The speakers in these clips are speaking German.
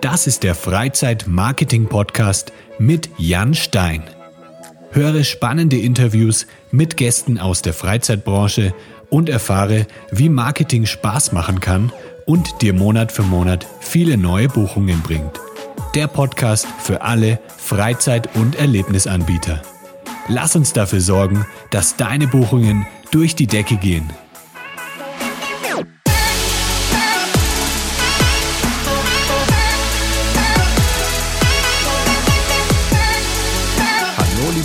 Das ist der Freizeit-Marketing-Podcast mit Jan Stein. Höre spannende Interviews mit Gästen aus der Freizeitbranche und erfahre, wie Marketing Spaß machen kann und dir Monat für Monat viele neue Buchungen bringt. Der Podcast für alle Freizeit- und Erlebnisanbieter. Lass uns dafür sorgen, dass deine Buchungen durch die Decke gehen.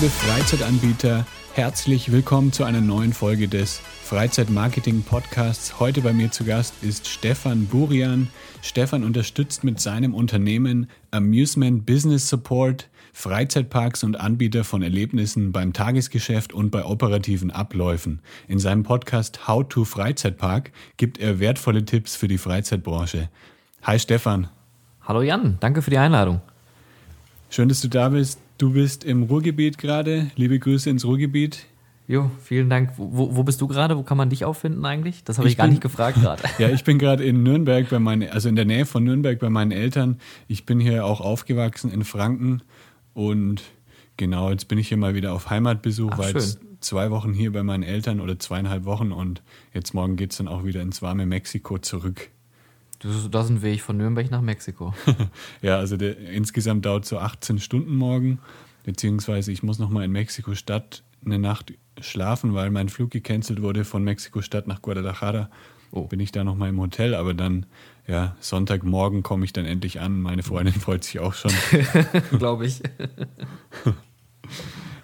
Liebe Freizeitanbieter, herzlich willkommen zu einer neuen Folge des Freizeitmarketing Podcasts. Heute bei mir zu Gast ist Stefan Burian. Stefan unterstützt mit seinem Unternehmen Amusement Business Support Freizeitparks und Anbieter von Erlebnissen beim Tagesgeschäft und bei operativen Abläufen. In seinem Podcast How to Freizeitpark gibt er wertvolle Tipps für die Freizeitbranche. Hi Stefan. Hallo Jan, danke für die Einladung. Schön, dass du da bist. Du bist im Ruhrgebiet gerade. Liebe Grüße ins Ruhrgebiet. Jo, vielen Dank. Wo, wo bist du gerade? Wo kann man dich auffinden eigentlich? Das habe ich, ich, gar bin, nicht gefragt gerade. ja, ich bin gerade in Nürnberg bei meinen, also in der Nähe von Nürnberg bei meinen Eltern. Ich bin hier auch aufgewachsen in Franken und genau, jetzt bin ich hier mal wieder auf Heimatbesuch, weil jetzt zwei Wochen hier bei meinen Eltern oder zweieinhalb Wochen und jetzt morgen geht es dann auch wieder ins warme Mexiko zurück. Das, das ist ein Weg von Nürnberg nach Mexiko. ja, also der, insgesamt dauert so 18 Stunden morgen, beziehungsweise ich muss nochmal in Mexiko-Stadt eine Nacht schlafen, weil mein Flug gecancelt wurde von Mexiko-Stadt nach Guadalajara. Oh. Bin ich da nochmal im Hotel, aber dann ja, Sonntagmorgen komme ich dann endlich an. Meine Freundin freut sich auch schon. Glaube ich.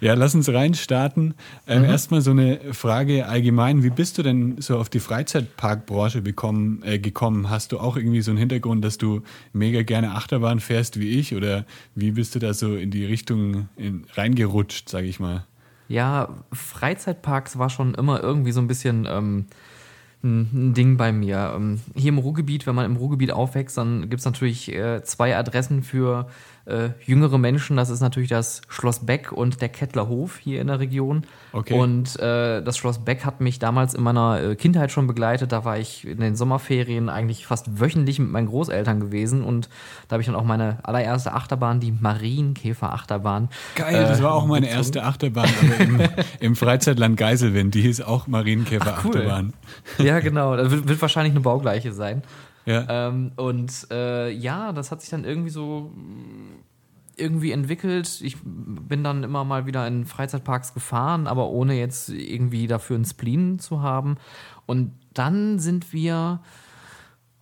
Ja, lass uns reinstarten. Ähm, mhm. Erstmal so eine Frage allgemein. Wie bist du denn so auf die Freizeitparkbranche bekommen, äh, gekommen? Hast du auch irgendwie so einen Hintergrund, dass du mega gerne Achterbahn fährst wie ich? Oder wie bist du da so in die Richtung in, reingerutscht, sage ich mal? Ja, Freizeitparks war schon immer irgendwie so ein bisschen ähm, ein Ding bei mir. Ähm, hier im Ruhrgebiet, wenn man im Ruhrgebiet aufwächst, dann gibt es natürlich äh, zwei Adressen für äh, jüngere Menschen. Das ist natürlich das Schloss Beck und der Kettlerhof hier in der Region. Okay. Und äh, das Schloss Beck hat mich damals in meiner äh, Kindheit schon begleitet. Da war ich in den Sommerferien eigentlich fast wöchentlich mit meinen Großeltern gewesen. Und da habe ich dann auch meine allererste Achterbahn, die Marienkäfer-Achterbahn. Geil, das war auch meine äh, erste Achterbahn im, im, Freizeitland Geiselwind. Die hieß auch Marienkäfer-Achterbahn. Cool. Ja, genau. Das wird, wird wahrscheinlich eine baugleiche sein. Ja. Ähm, und äh, ja, das hat sich dann irgendwie so irgendwie entwickelt. Ich bin dann immer mal wieder in Freizeitparks gefahren, aber ohne jetzt irgendwie dafür einen Spleen zu haben. Und dann sind wir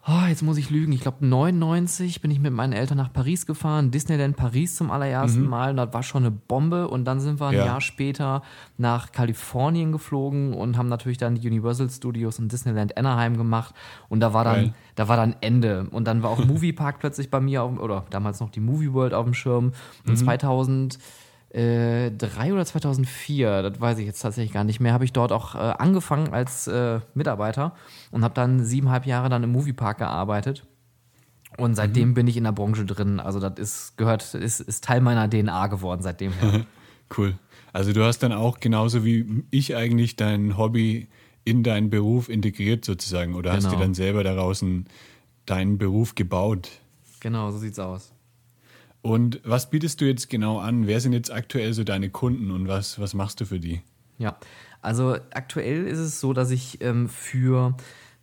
oh, jetzt muss ich lügen, ich glaube 99 bin ich mit meinen Eltern nach Paris gefahren, Disneyland Paris zum allerersten mhm. Mal und das war schon eine Bombe und dann sind wir ein ja. Jahr später nach Kalifornien geflogen und haben natürlich dann die Universal Studios und Disneyland Anaheim gemacht und da war dann, Geil. da war dann Ende und dann war auch Moviepark plötzlich bei mir auf, oder damals noch die Movie World auf dem Schirm und mhm. 2000 äh, drei oder 2004, das weiß ich jetzt tatsächlich gar nicht mehr, habe ich dort auch äh, angefangen als äh, Mitarbeiter und habe dann siebeneinhalb Jahre dann im Moviepark gearbeitet. Und seitdem mhm. bin ich in der Branche drin. Also das ist gehört, ist, ist Teil meiner DNA geworden seitdem. cool. Also du hast dann auch genauso wie ich eigentlich dein Hobby in deinen Beruf integriert sozusagen oder genau. hast du dann selber daraus einen, deinen Beruf gebaut? Genau, so sieht's aus. Und was bietest du jetzt genau an? Wer sind jetzt aktuell so deine Kunden und was, was machst du für die? Ja, also aktuell ist es so, dass ich ähm, für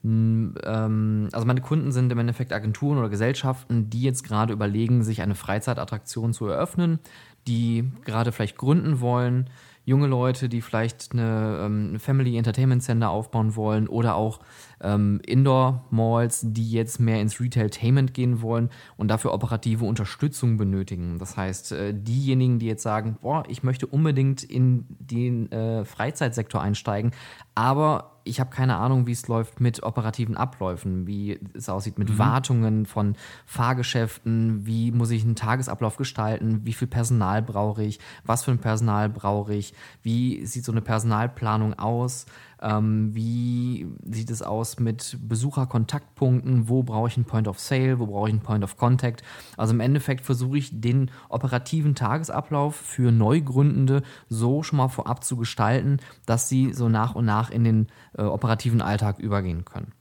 ähm, also meine Kunden sind im Endeffekt Agenturen oder Gesellschaften, die jetzt gerade überlegen, sich eine Freizeitattraktion zu eröffnen, die gerade vielleicht gründen wollen, junge Leute, die vielleicht eine, ähm, Family Entertainment Center aufbauen wollen oder auch ähm, Indoor-Malls, die jetzt mehr ins Retailtainment gehen wollen und dafür operative Unterstützung benötigen. Das heißt, äh, diejenigen, die jetzt sagen, boah, ich möchte unbedingt in den äh, Freizeitsektor einsteigen, aber ich habe keine Ahnung, wie es läuft mit operativen Abläufen, wie es aussieht mit mhm. Wartungen von Fahrgeschäften, wie muss ich einen Tagesablauf gestalten, wie viel Personal brauche ich, was für ein Personal brauche ich, wie sieht so eine Personalplanung aus, ähm, wie sieht es aus mit Besucherkontaktpunkten? Wo brauche ich einen Point of Sale? Wo brauche ich einen Point of Contact? Also im Endeffekt versuche ich den operativen Tagesablauf für Neugründende so schon mal vorab zu gestalten, dass sie so nach und nach in den äh, operativen Alltag übergehen können.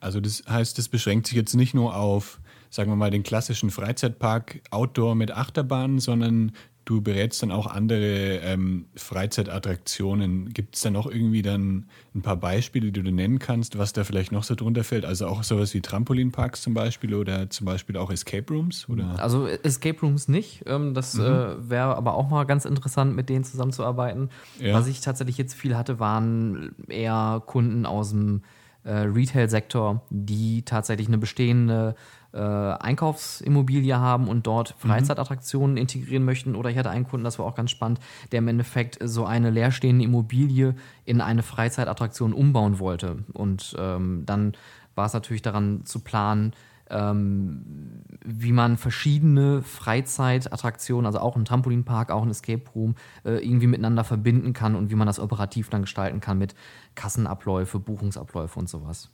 Also das heißt, das beschränkt sich jetzt nicht nur auf, sagen wir mal, den klassischen Freizeitpark Outdoor mit Achterbahnen, sondern du berätst dann auch andere ähm, Freizeitattraktionen. Gibt es da noch irgendwie dann ein paar Beispiele, die du nennen kannst, was da vielleicht noch so drunter fällt? Also auch sowas wie Trampolinparks zum Beispiel oder zum Beispiel auch Escape Rooms? Oder? Also Escape Rooms nicht. Ähm, das mhm. äh, wäre aber auch mal ganz interessant, mit denen zusammenzuarbeiten. Ja. Was ich tatsächlich jetzt viel hatte, waren eher Kunden aus dem äh, Retail-Sektor, die tatsächlich eine bestehende äh, Einkaufsimmobilie haben und dort mhm. Freizeitattraktionen integrieren möchten. Oder ich hatte einen Kunden, das war auch ganz spannend, der im Endeffekt so eine leerstehende Immobilie in eine Freizeitattraktion umbauen wollte. Und ähm, dann war es natürlich daran zu planen, ähm, wie man verschiedene Freizeitattraktionen, also auch ein Trampolinpark, auch ein Escape Room, äh, irgendwie miteinander verbinden kann und wie man das operativ dann gestalten kann mit Kassenabläufe, Buchungsabläufe und sowas.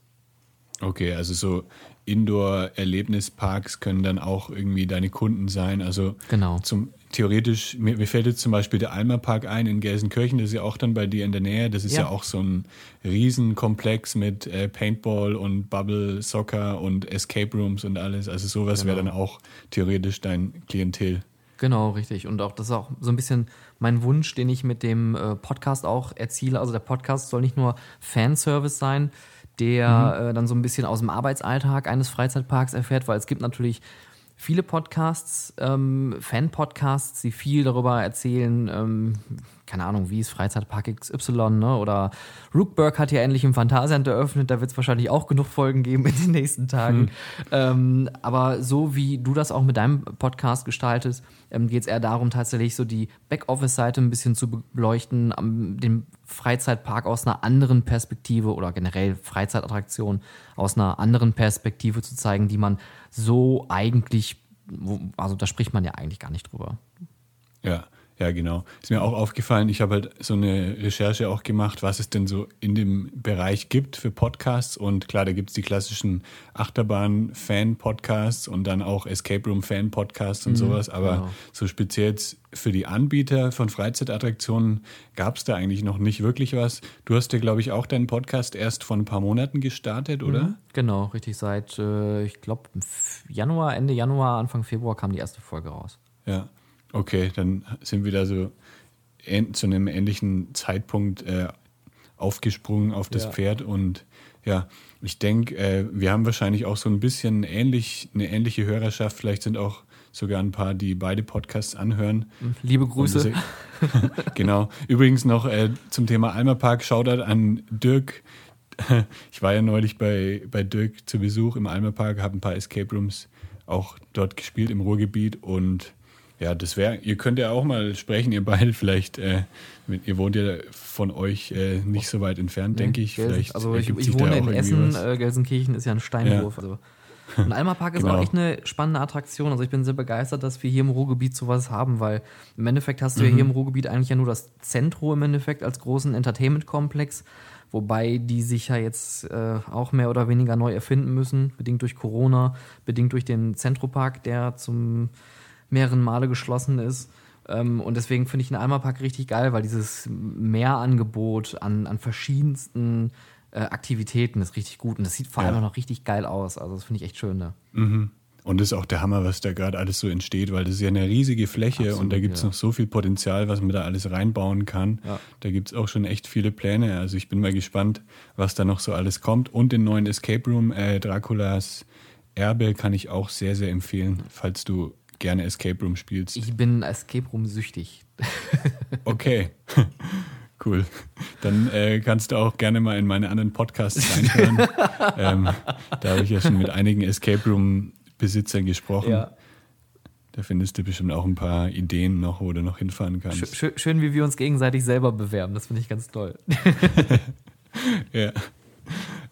Okay, also so Indoor-Erlebnisparks können dann auch irgendwie deine Kunden sein. Also genau. zum theoretisch, mir, mir fällt jetzt zum Beispiel der Alma Park ein in Gelsenkirchen, das ist ja auch dann bei dir in der Nähe. Das ist ja, ja auch so ein Riesenkomplex mit äh, Paintball und Bubble Soccer und Escape Rooms und alles. Also sowas genau. wäre dann auch theoretisch dein Klientel. Genau, richtig. Und auch das ist auch so ein bisschen mein Wunsch, den ich mit dem äh, Podcast auch erziele. Also der Podcast soll nicht nur Fanservice sein, der mhm. äh, dann so ein bisschen aus dem Arbeitsalltag eines Freizeitparks erfährt, weil es gibt natürlich viele Podcasts, ähm, Fan-Podcasts, die viel darüber erzählen, ähm, keine Ahnung, wie ist Freizeitpark XY, ne? Oder Rookburg hat ja endlich im Phantasialand eröffnet, da wird es wahrscheinlich auch genug Folgen geben in den nächsten Tagen. Hm. Ähm, aber so wie du das auch mit deinem Podcast gestaltest, ähm, geht es eher darum, tatsächlich so die Backoffice-Seite ein bisschen zu beleuchten, um, den Freizeitpark aus einer anderen Perspektive oder generell Freizeitattraktion aus einer anderen Perspektive zu zeigen, die man so eigentlich, also da spricht man ja eigentlich gar nicht drüber. Ja, ja, genau. Ist mir auch aufgefallen, ich habe halt so eine Recherche auch gemacht, was es denn so in dem Bereich gibt für Podcasts. Und klar, da gibt es die klassischen Achterbahn-Fan-Podcasts und dann auch Escape Room-Fan-Podcasts und mhm, sowas. Aber genau. so speziell für die Anbieter von Freizeitattraktionen gab es da eigentlich noch nicht wirklich was. Du hast ja, glaube ich, auch deinen Podcast erst vor ein paar Monaten gestartet, oder? Mhm, genau, richtig. Seit, äh, ich glaube, Januar, Ende Januar, Anfang Februar kam die erste Folge raus. Ja. Okay, dann sind wir da so zu einem ähnlichen Zeitpunkt äh, aufgesprungen auf das ja. Pferd und ja, ich denke, äh, wir haben wahrscheinlich auch so ein bisschen ähnlich, eine ähnliche Hörerschaft. Vielleicht sind auch sogar ein paar, die beide Podcasts anhören. Liebe Grüße. genau. Übrigens noch äh, zum Thema Alma Park. Shoutout an Dirk. Ich war ja neulich bei, bei Dirk zu Besuch im Alma Park, habe ein paar Escape Rooms auch dort gespielt im Ruhrgebiet und ja, das wäre, ihr könnt ja auch mal sprechen, ihr beide vielleicht, äh, mit, ihr wohnt ja von euch äh, nicht so weit entfernt, denke ich. Gelsen, vielleicht also ich, ich wohne in Essen, äh, Gelsenkirchen ist ja ein Steinwurf. Ja. Also. Und Alma Park ist genau. auch echt eine spannende Attraktion. Also ich bin sehr begeistert, dass wir hier im Ruhrgebiet sowas haben, weil im Endeffekt hast du mhm. ja hier im Ruhrgebiet eigentlich ja nur das Zentrum im Endeffekt als großen Entertainment-Komplex, wobei die sich ja jetzt äh, auch mehr oder weniger neu erfinden müssen, bedingt durch Corona, bedingt durch den Zentropark, der zum mehreren Male geschlossen ist. Ähm, und deswegen finde ich den Alma-Park richtig geil, weil dieses Mehrangebot an, an verschiedensten äh, Aktivitäten ist richtig gut. Und das sieht vor allem ja. noch richtig geil aus. Also das finde ich echt schön. Ne? Mhm. Und das ist auch der Hammer, was da gerade alles so entsteht, weil das ist ja eine riesige Fläche Absolut, und da gibt es ja. noch so viel Potenzial, was man da alles reinbauen kann. Ja. Da gibt es auch schon echt viele Pläne. Also ich bin mal gespannt, was da noch so alles kommt. Und den neuen Escape Room, äh, Draculas Erbe, kann ich auch sehr, sehr empfehlen, falls du gerne Escape Room spielst. Ich bin Escape Room süchtig. okay. Cool. Dann äh, kannst du auch gerne mal in meine anderen Podcasts reinhören. ähm, da habe ich ja schon mit einigen Escape Room-Besitzern gesprochen. Ja. Da findest du bestimmt auch ein paar Ideen noch, wo du noch hinfahren kannst. Schön, schön wie wir uns gegenseitig selber bewerben. Das finde ich ganz toll. ja.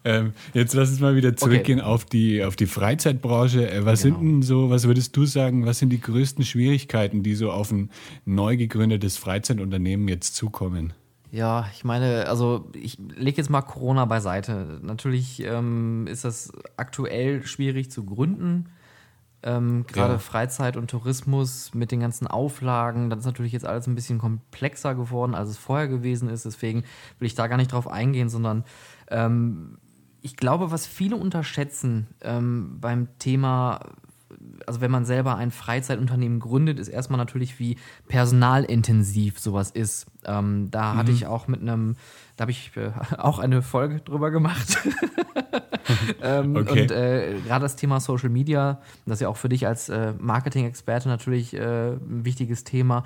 Ähm, jetzt lass uns mal wieder zurückgehen okay. auf, die, auf die Freizeitbranche. Äh, was genau. sind denn so, was würdest du sagen, was sind die größten Schwierigkeiten, die so auf ein neu gegründetes Freizeitunternehmen jetzt zukommen? Ja, ich meine, also ich lege jetzt mal Corona beiseite. Natürlich ähm, ist das aktuell schwierig zu gründen. Ähm, Gerade ja. Freizeit und Tourismus mit den ganzen Auflagen, das ist natürlich jetzt alles ein bisschen komplexer geworden, als es vorher gewesen ist. Deswegen will ich da gar nicht drauf eingehen, sondern ähm, ich glaube, was viele unterschätzen ähm, beim Thema, also wenn man selber ein Freizeitunternehmen gründet, ist erstmal natürlich, wie personalintensiv sowas ist. Ähm, da mhm. hatte ich auch mit einem, da habe ich äh, auch eine Folge drüber gemacht. ähm, okay. Und äh, gerade das Thema Social Media, das ist ja auch für dich als äh, Marketing-Experte natürlich äh, ein wichtiges Thema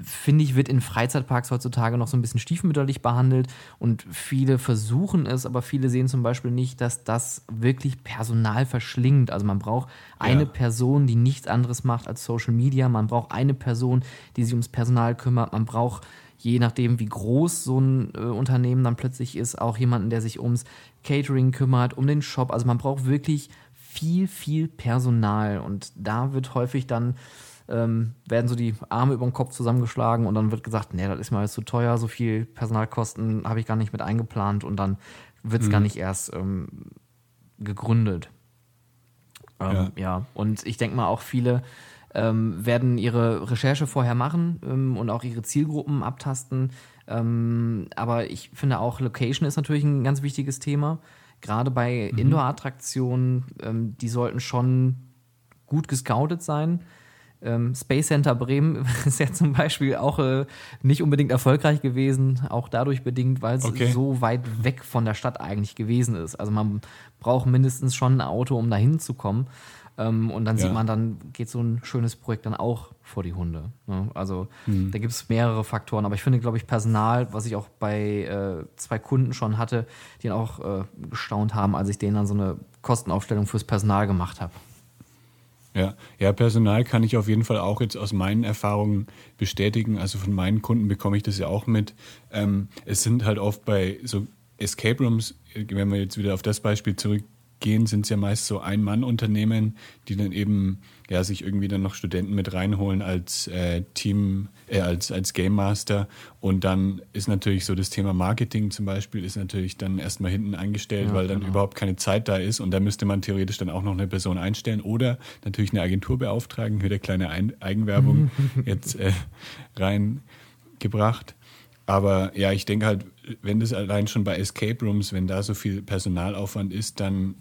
finde ich, wird in Freizeitparks heutzutage noch so ein bisschen stiefmütterlich behandelt und viele versuchen es, aber viele sehen zum Beispiel nicht, dass das wirklich Personal verschlingt. Also man braucht eine ja. Person, die nichts anderes macht als Social Media, man braucht eine Person, die sich ums Personal kümmert, man braucht je nachdem, wie groß so ein äh, Unternehmen dann plötzlich ist, auch jemanden, der sich ums Catering kümmert, um den Shop. Also man braucht wirklich viel, viel Personal und da wird häufig dann ähm, werden so die Arme über den Kopf zusammengeschlagen und dann wird gesagt, nee, das ist mir alles zu teuer, so viel Personalkosten habe ich gar nicht mit eingeplant und dann wird es mhm. gar nicht erst ähm, gegründet. Ähm, ja. ja. und ich denke mal auch viele ähm, werden ihre Recherche vorher machen ähm, und auch ihre Zielgruppen abtasten. Ähm, aber ich finde auch Location ist natürlich ein ganz wichtiges Thema. Gerade bei mhm. Indoor-Attraktionen, die sollten schon gut gescoutet sein. Ähm, Space Center Bremen ist ja zum Beispiel auch äh, nicht unbedingt erfolgreich gewesen, auch dadurch bedingt, weil es okay. so weit weg von der Stadt eigentlich gewesen ist. Also man braucht mindestens schon ein Auto, um da hinzukommen. Ähm, und dann ja. sieht man, dann geht so ein schönes Projekt dann auch vor die Hunde. Ne? Also mhm. da gibt es mehrere Faktoren. Aber ich finde, glaube ich, Personal, was ich auch bei äh, zwei Kunden schon hatte, die dann auch äh, gestaunt haben, als ich denen dann so eine Kostenaufstellung fürs Personal gemacht habe. Ja, ja, Personal kann ich auf jeden Fall auch jetzt aus meinen Erfahrungen bestätigen. Also von meinen Kunden bekomme ich das ja auch mit. Ähm, es sind halt oft bei so Escape Rooms, wenn wir jetzt wieder auf das Beispiel zurück gehen, sind es ja meist so Ein-Mann-Unternehmen, die dann eben ja, sich irgendwie dann noch Studenten mit reinholen als äh, Team, äh, als, als Game Master. Und dann ist natürlich so das Thema Marketing zum Beispiel, ist natürlich dann erstmal hinten eingestellt, ja, weil dann genau. überhaupt keine Zeit da ist. Und da müsste man theoretisch dann auch noch eine Person einstellen oder natürlich eine Agentur beauftragen, wieder kleine Ein Eigenwerbung jetzt äh, reingebracht. Aber ja, ich denke halt, wenn das allein schon bei Escape Rooms, wenn da so viel Personalaufwand ist, dann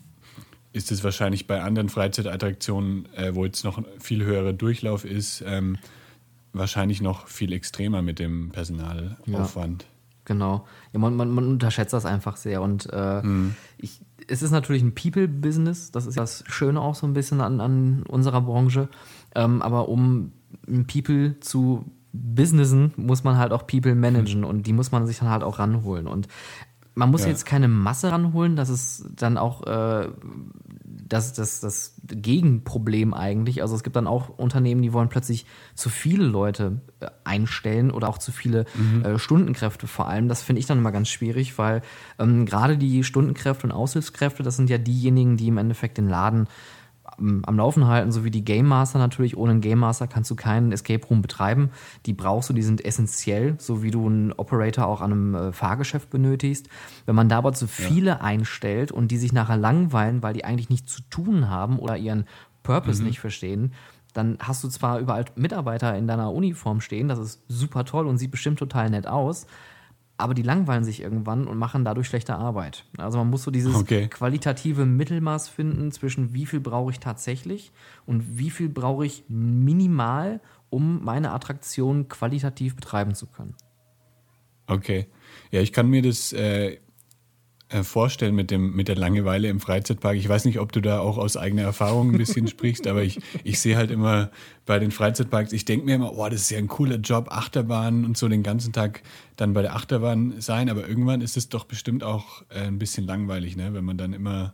ist es wahrscheinlich bei anderen Freizeitattraktionen, äh, wo jetzt noch viel höherer Durchlauf ist, ähm, wahrscheinlich noch viel extremer mit dem Personalaufwand. Ja, genau. Ja, man, man, man, unterschätzt das einfach sehr. Und äh, hm. ich, es ist natürlich ein People-Business. Das ist das Schöne auch so ein bisschen an, an unserer Branche. Ähm, aber um People zu businessen, muss man halt auch People managen hm. und die muss man sich dann halt auch ranholen. Und man muss ja. jetzt keine Masse ranholen, das ist dann auch äh, das, das, das Gegenproblem eigentlich. Also es gibt dann auch Unternehmen, die wollen plötzlich zu viele Leute äh, einstellen oder auch zu viele mhm. äh, Stundenkräfte vor allem. Das finde ich dann immer ganz schwierig, weil ähm, gerade die Stundenkräfte und Aushilfskräfte, das sind ja diejenigen, die im Endeffekt den Laden am Laufen halten, so wie die Game Master natürlich. Ohne einen Game Master kannst du keinen Escape Room betreiben. Die brauchst du, die sind essentiell, so wie du einen Operator auch an einem äh, Fahrgeschäft benötigst. Wenn man da aber zu viele ja. einstellt und die sich nachher langweilen, weil die eigentlich nichts zu tun haben oder ihren Purpose mhm. nicht verstehen, dann hast du zwar überall Mitarbeiter in deiner Uniform stehen, das ist super toll und sieht bestimmt total nett aus, aber die langweilen sich irgendwann und machen dadurch schlechte Arbeit. Also man muss so dieses okay. qualitative Mittelmaß finden zwischen wie viel brauche ich tatsächlich und wie viel brauche ich minimal, um meine Attraktion qualitativ betreiben zu können. Okay. Ja, ich kann mir das äh, vorstellen mit, dem, mit der Langeweile im Freizeitpark. Ich weiß nicht, ob du da auch aus eigener Erfahrung ein bisschen sprichst, aber ich, ich sehe halt immer bei den Freizeitparks, ich denke mir immer, oh, das ist ja ein cooler Job, Achterbahn und so den ganzen Tag dann bei der Achterbahn sein, aber irgendwann ist es doch bestimmt auch äh, ein bisschen langweilig, ne? wenn man dann immer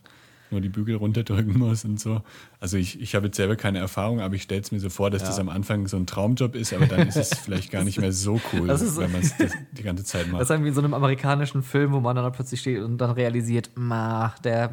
nur die Bügel runterdrücken muss und so. Also ich, ich habe jetzt selber keine Erfahrung, aber ich stelle es mir so vor, dass ja. das am Anfang so ein Traumjob ist, aber dann ist es vielleicht gar nicht mehr so cool, ist, wenn man es die ganze Zeit macht. Das ist wie in so einem amerikanischen Film, wo man dann plötzlich steht und dann realisiert, ma, der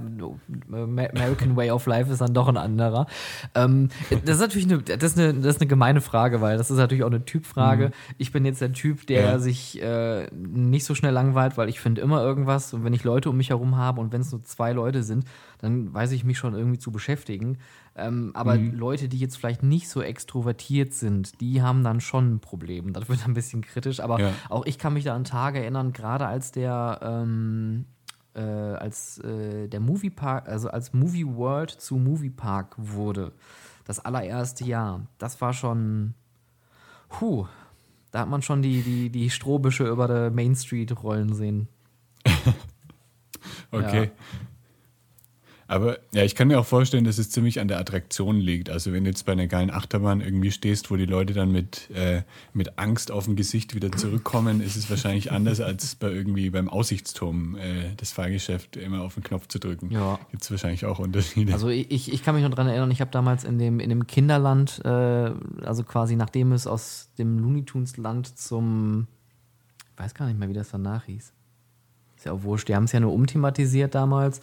American Way of Life ist dann doch ein anderer. Ähm, das ist natürlich eine, das ist eine, das ist eine gemeine Frage, weil das ist natürlich auch eine Typfrage. Mhm. Ich bin jetzt der Typ, der ja. sich äh, nicht so schnell langweilt, weil ich finde immer irgendwas und wenn ich Leute um mich herum habe und wenn es nur zwei Leute sind, dann weiß ich mich schon irgendwie zu beschäftigen. Ähm, aber mhm. Leute, die jetzt vielleicht nicht so extrovertiert sind, die haben dann schon ein Problem. Das wird ein bisschen kritisch. Aber ja. auch ich kann mich da an Tage erinnern, gerade als der ähm, äh, als äh, der Movie Park, also als Movie World zu Movie Park wurde, das allererste Jahr, das war schon, huh, da hat man schon die, die, die Strohbüsche über der Main Street rollen sehen. okay. Ja. Aber ja, ich kann mir auch vorstellen, dass es ziemlich an der Attraktion liegt. Also wenn du jetzt bei einer geilen Achterbahn irgendwie stehst, wo die Leute dann mit, äh, mit Angst auf dem Gesicht wieder zurückkommen, ist es wahrscheinlich anders als bei irgendwie beim Aussichtsturm äh, das Fahrgeschäft immer auf den Knopf zu drücken. Ja. Gibt es wahrscheinlich auch Unterschiede. Also ich, ich kann mich noch daran erinnern, ich habe damals in dem, in dem Kinderland, äh, also quasi nachdem es aus dem Looney Tunes Land zum, ich weiß gar nicht mehr, wie das danach hieß. Ist ja auch wurscht, die haben es ja nur umthematisiert damals.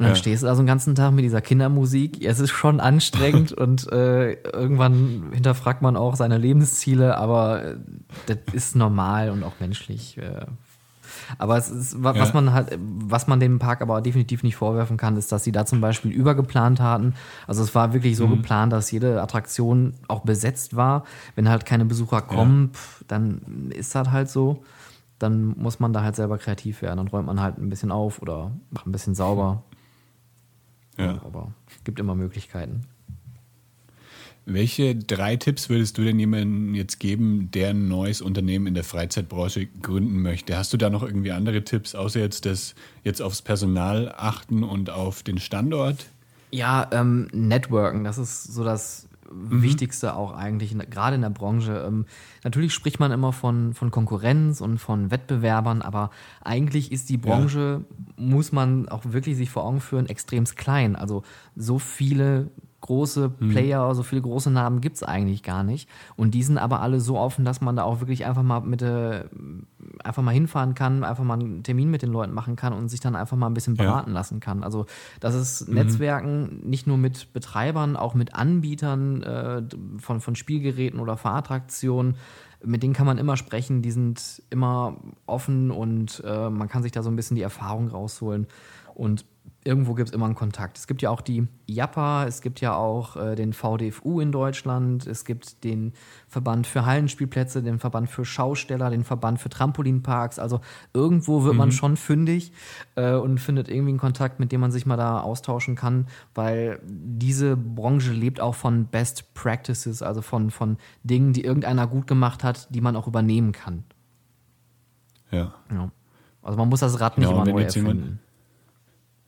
Und dann ja. stehst du da so einen ganzen Tag mit dieser Kindermusik. Es ist schon anstrengend und äh, irgendwann hinterfragt man auch seine Lebensziele, aber äh, das ist normal und auch menschlich. Äh. Aber es ist, was ja. man halt, was man dem Park aber definitiv nicht vorwerfen kann, ist, dass sie da zum Beispiel übergeplant hatten. Also es war wirklich so mhm. geplant, dass jede Attraktion auch besetzt war. Wenn halt keine Besucher kommen, ja. pf, dann ist das halt so. Dann muss man da halt selber kreativ werden. Dann räumt man halt ein bisschen auf oder macht ein bisschen sauber. Ja. Aber es gibt immer Möglichkeiten. Welche drei Tipps würdest du denn jemandem jetzt geben, der ein neues Unternehmen in der Freizeitbranche gründen möchte? Hast du da noch irgendwie andere Tipps, außer jetzt das jetzt aufs Personal achten und auf den Standort? Ja, ähm, Networken, das ist so das mhm. Wichtigste auch eigentlich, gerade in der Branche. Ähm, natürlich spricht man immer von, von Konkurrenz und von Wettbewerbern, aber eigentlich ist die Branche, ja. muss man auch wirklich sich vor Augen führen, extremst klein. Also so viele große mhm. Player, mhm. so viele große Namen gibt es eigentlich gar nicht. Und die sind aber alle so offen, dass man da auch wirklich einfach mal mit äh, einfach mal hinfahren kann, einfach mal einen Termin mit den Leuten machen kann und sich dann einfach mal ein bisschen beraten ja. lassen kann. Also das ist mhm. Netzwerken nicht nur mit Betreibern, auch mit Anbietern äh, von, von Spielgeräten oder Fahrattraktionen mit denen kann man immer sprechen, die sind immer offen und äh, man kann sich da so ein bisschen die Erfahrung rausholen. Und irgendwo gibt es immer einen Kontakt. Es gibt ja auch die JAPA, es gibt ja auch äh, den VDFU in Deutschland, es gibt den Verband für Hallenspielplätze, den Verband für Schausteller, den Verband für Trampolinparks. Also irgendwo wird mhm. man schon fündig äh, und findet irgendwie einen Kontakt, mit dem man sich mal da austauschen kann, weil diese Branche lebt auch von Best Practices, also von, von Dingen, die irgendeiner gut gemacht hat, die man auch übernehmen kann. Ja. ja. Also man muss das Rad nicht ja, immer neu erfinden.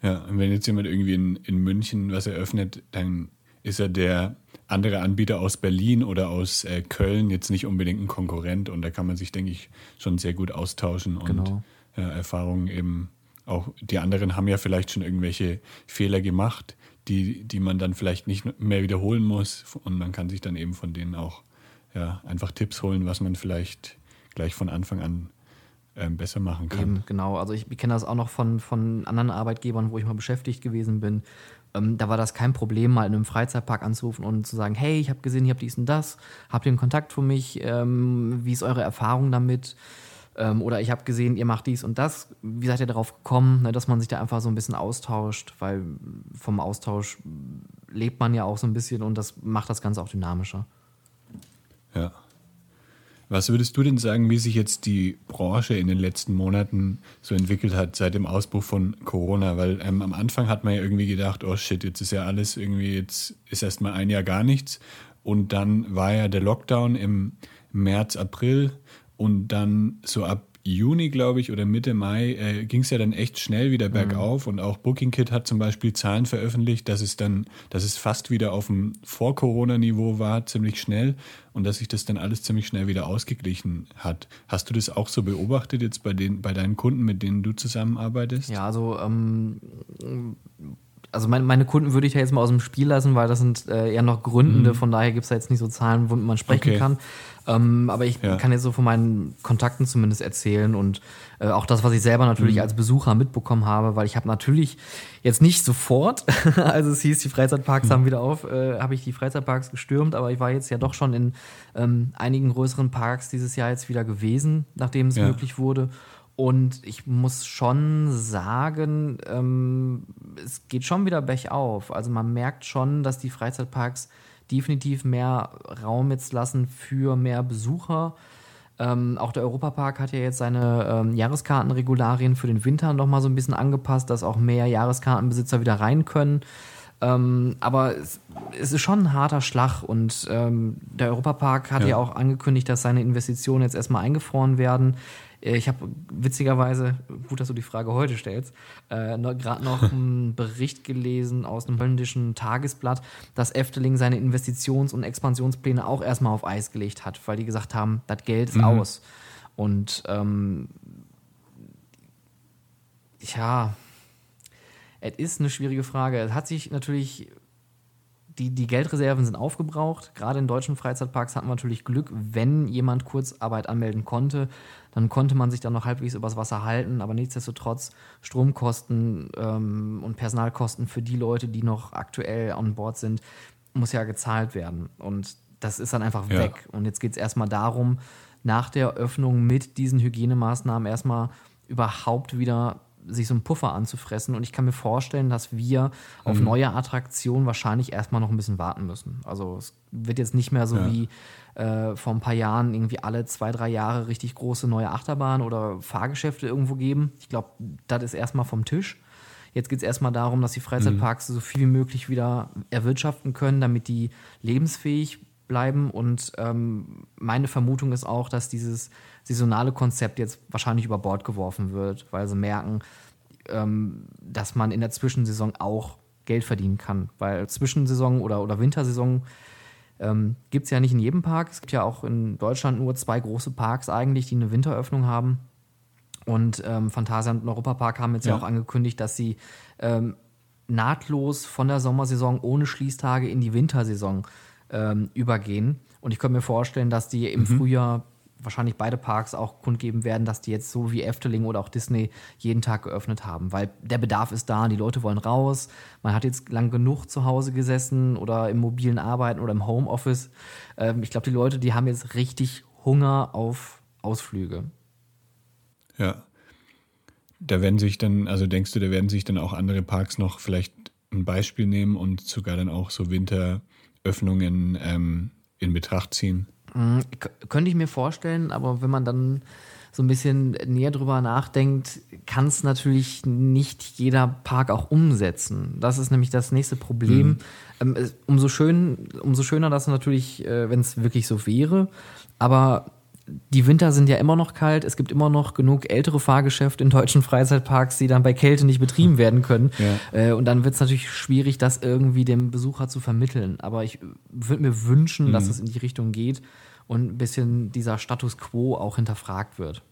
Ja, und wenn jetzt jemand irgendwie in, in München was eröffnet, dann ist er der andere Anbieter aus Berlin oder aus äh, Köln jetzt nicht unbedingt ein Konkurrent und da kann man sich, denke ich, schon sehr gut austauschen und genau. äh, Erfahrungen eben auch, die anderen haben ja vielleicht schon irgendwelche Fehler gemacht, die, die man dann vielleicht nicht mehr wiederholen muss und man kann sich dann eben von denen auch ja, einfach Tipps holen, was man vielleicht gleich von Anfang an ähm, besser machen kann. Eben, genau. Also ich kenne das auch noch von, von anderen Arbeitgebern, wo ich mal beschäftigt gewesen bin. Ähm, da war das kein Problem, mal in einem Freizeitpark anzurufen und zu sagen, hey, ich habe gesehen, ihr habt dies und das, habt ihr einen Kontakt für mich? Ähm, wie ist eure Erfahrung damit? Ähm, oder ich habe gesehen, ihr macht dies und das. Wie seid ihr darauf gekommen, ne, dass man sich da einfach so ein bisschen austauscht? Weil vom Austausch lebt man ja auch so ein bisschen und das macht das Ganze auch dynamischer. Ja. Was würdest du denn sagen, wie sich jetzt die Branche in den letzten Monaten so entwickelt hat seit dem Ausbruch von Corona? Weil ähm, am Anfang hat man ja irgendwie gedacht, oh shit, jetzt ist ja alles irgendwie, jetzt ist erstmal ein Jahr gar nichts. Und dann war ja der Lockdown im März, April und dann so ab Juni, glaube ich, oder Mitte Mai äh, ging es ja dann echt schnell wieder mhm. bergauf mhm. und auch BookingKit hat zum Beispiel Zahlen veröffentlicht, dass es dann, dass es fast wieder auf dem Vor-Corona-Niveau war, ziemlich schnell und dass sich das dann alles ziemlich schnell wieder ausgeglichen hat. Hast du das auch so beobachtet jetzt bei den, bei deinen Kunden, mit denen du zusammenarbeitest? Ja, also ähm, also meine, meine Kunden würde ich ja jetzt mal aus dem Spiel lassen, weil das sind äh, eher noch Gründende, mhm. von daher gibt es da jetzt nicht so Zahlen, womit man sprechen okay. kann. Ähm, aber ich ja. kann jetzt so von meinen Kontakten zumindest erzählen und äh, auch das, was ich selber natürlich mhm. als Besucher mitbekommen habe, weil ich habe natürlich jetzt nicht sofort, als es hieß, die Freizeitparks mhm. haben wieder auf, äh, habe ich die Freizeitparks gestürmt, aber ich war jetzt ja doch schon in ähm, einigen größeren Parks dieses Jahr jetzt wieder gewesen, nachdem es ja. möglich wurde. Und ich muss schon sagen, ähm, es geht schon wieder bergauf. Also man merkt schon, dass die Freizeitparks definitiv mehr Raum jetzt lassen für mehr Besucher. Ähm, auch der Europapark hat ja jetzt seine ähm, Jahreskartenregularien für den Winter nochmal so ein bisschen angepasst, dass auch mehr Jahreskartenbesitzer wieder rein können. Ähm, aber es, es, ist schon ein harter Schlag und ähm, der Europapark hat ja. ja auch angekündigt, dass seine Investitionen jetzt erstmal eingefroren werden. Äh, ich habe witzigerweise, gut, dass du die Frage heute stellst, äh, gerade noch einen Bericht gelesen aus einem holländischen Tagesblatt, dass Efteling seine Investitions- und Expansionspläne auch erstmal auf Eis gelegt hat, weil die gesagt haben, das Geld ist mhm. aus. Und ähm, ja, es ist eine schwierige Frage. Es hat sich natürlich die, die Geldreserven sind aufgebraucht. Gerade in deutschen Freizeitparks hat man natürlich Glück, wenn jemand Kurzarbeit anmelden konnte, dann konnte man sich dann noch halbwegs übers Wasser halten. Aber nichtsdestotrotz Stromkosten ähm, und Personalkosten für die Leute, die noch aktuell an Bord sind, muss ja gezahlt werden. Und das ist dann einfach ja. weg. Und jetzt geht es erstmal darum, nach der Öffnung mit diesen Hygienemaßnahmen erstmal überhaupt wieder sich so einen Puffer anzufressen. Und ich kann mir vorstellen, dass wir auf mhm. neue Attraktionen wahrscheinlich erstmal noch ein bisschen warten müssen. Also es wird jetzt nicht mehr so ja. wie äh, vor ein paar Jahren irgendwie alle zwei, drei Jahre richtig große neue Achterbahnen oder Fahrgeschäfte irgendwo geben. Ich glaube, das ist erstmal vom Tisch. Jetzt geht es erstmal darum, dass die Freizeitparks mhm. so viel wie möglich wieder erwirtschaften können, damit die lebensfähig bleiben. Und ähm, meine Vermutung ist auch, dass dieses saisonale Konzept jetzt wahrscheinlich über Bord geworfen wird, weil sie merken, ähm, dass man in der Zwischensaison auch Geld verdienen kann. Weil Zwischensaison oder, oder Wintersaison ähm, gibt es ja nicht in jedem Park. Es gibt ja auch in Deutschland nur zwei große Parks eigentlich, die eine Winteröffnung haben. Und ähm, Phantasialand und Europapark haben jetzt ja. ja auch angekündigt, dass sie ähm, nahtlos von der Sommersaison ohne Schließtage in die Wintersaison ähm, übergehen. Und ich könnte mir vorstellen, dass die im mhm. Frühjahr wahrscheinlich beide Parks auch kundgeben werden, dass die jetzt so wie Efteling oder auch Disney jeden Tag geöffnet haben, weil der Bedarf ist da, die Leute wollen raus. Man hat jetzt lang genug zu Hause gesessen oder im mobilen Arbeiten oder im Homeoffice. Ähm, ich glaube, die Leute, die haben jetzt richtig Hunger auf Ausflüge. Ja. Da werden sich dann, also denkst du, da werden sich dann auch andere Parks noch vielleicht ein Beispiel nehmen und sogar dann auch so Winteröffnungen ähm, in Betracht ziehen? Mhm, könnte ich mir vorstellen, aber wenn man dann so ein bisschen näher drüber nachdenkt, kann es natürlich nicht jeder Park auch umsetzen. Das ist nämlich das nächste Problem. Mhm. Ähm, umso, schön, umso schöner das natürlich, äh, wenn es wirklich so wäre. Aber die Winter sind ja immer noch kalt. Es gibt immer noch genug ältere Fahrgeschäfte in deutschen Freizeitparks, die dann bei Kälte nicht betrieben werden können. Ja. Äh, und dann wird es natürlich schwierig, das irgendwie dem Besucher zu vermitteln. Aber ich würde mir wünschen, mhm. dass es in die Richtung geht und ein bisschen dieser Status quo auch hinterfragt wird.